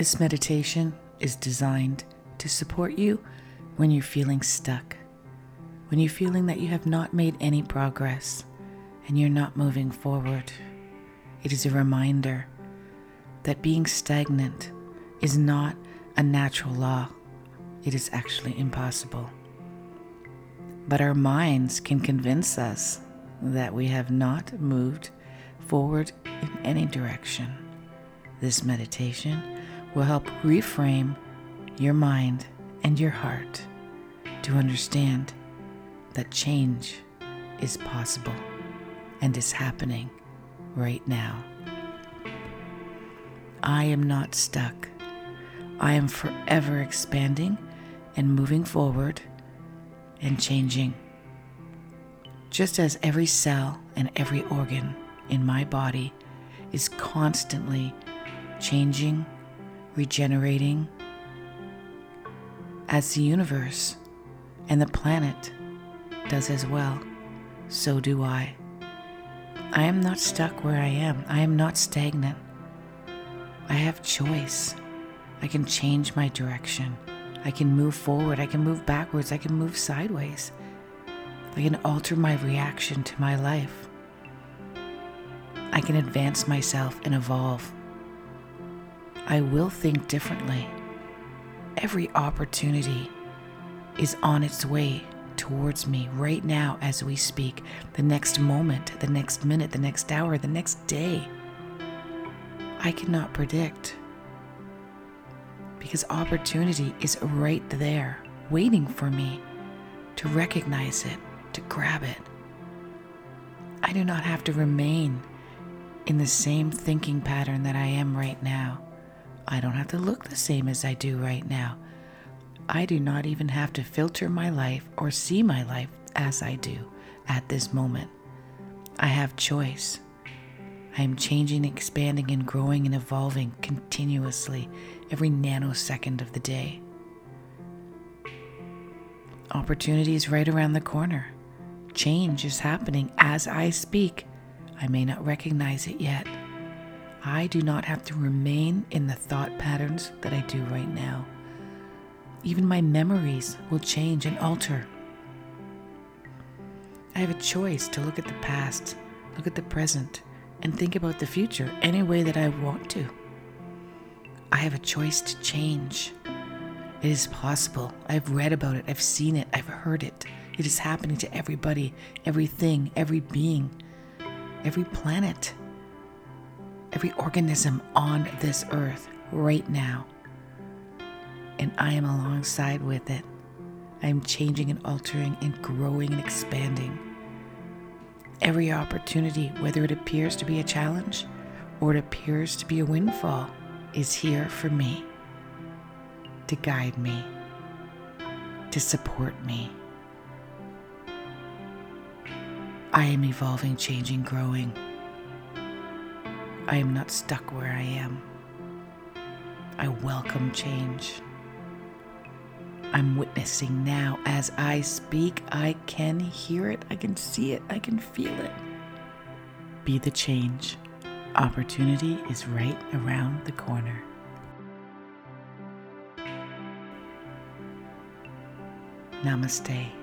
This meditation is designed to support you when you're feeling stuck, when you're feeling that you have not made any progress and you're not moving forward. It is a reminder that being stagnant is not a natural law, it is actually impossible. But our minds can convince us that we have not moved forward in any direction. This meditation will help reframe your mind and your heart to understand that change is possible and is happening right now. I am not stuck. I am forever expanding and moving forward and changing. Just as every cell and every organ in my body is constantly changing, regenerating, as the universe and the planet does as well, so do I. I am not stuck where I am. I am not stagnant. I have choice. I can change my direction. I can move forward. I can move backwards. I can move sideways. I can alter my reaction to my life. I can advance myself and evolve. I will think differently. Every opportunity is on its way towards me right now as we speak, the next moment, the next minute, the next hour, the next day. I cannot predict because opportunity is right there, waiting for me to recognize it, to grab it. I do not have to remain in the same thinking pattern that I am right now. I don't have to look the same as I do right now. I do not even have to filter my life or see my life as I do at this moment. I have choice. I am changing, expanding, and growing and evolving continuously every nanosecond of the day. Opportunity is right around the corner. Change is happening as I speak. I may not recognize it yet. I do not have to remain in the thought patterns that I do right now. Even my memories will change and alter. I have a choice to look at the past, look at the present, and think about the future any way that I want to. I have a choice to change. It is possible. I've read about it, I've seen it, I've heard it. It is happening to everybody, everything, every being, every planet, every organism on this earth right now and I am alongside with it. I am changing and altering and growing and expanding. Every opportunity, whether it appears to be a challenge or it appears to be a windfall, is here for me to guide me, to support me. I am evolving, changing, growing. I am not stuck where I am. I welcome change. I'm witnessing now as I speak. I can hear it, I can see it, I can feel it. Be the change. Opportunity is right around the corner. Namaste.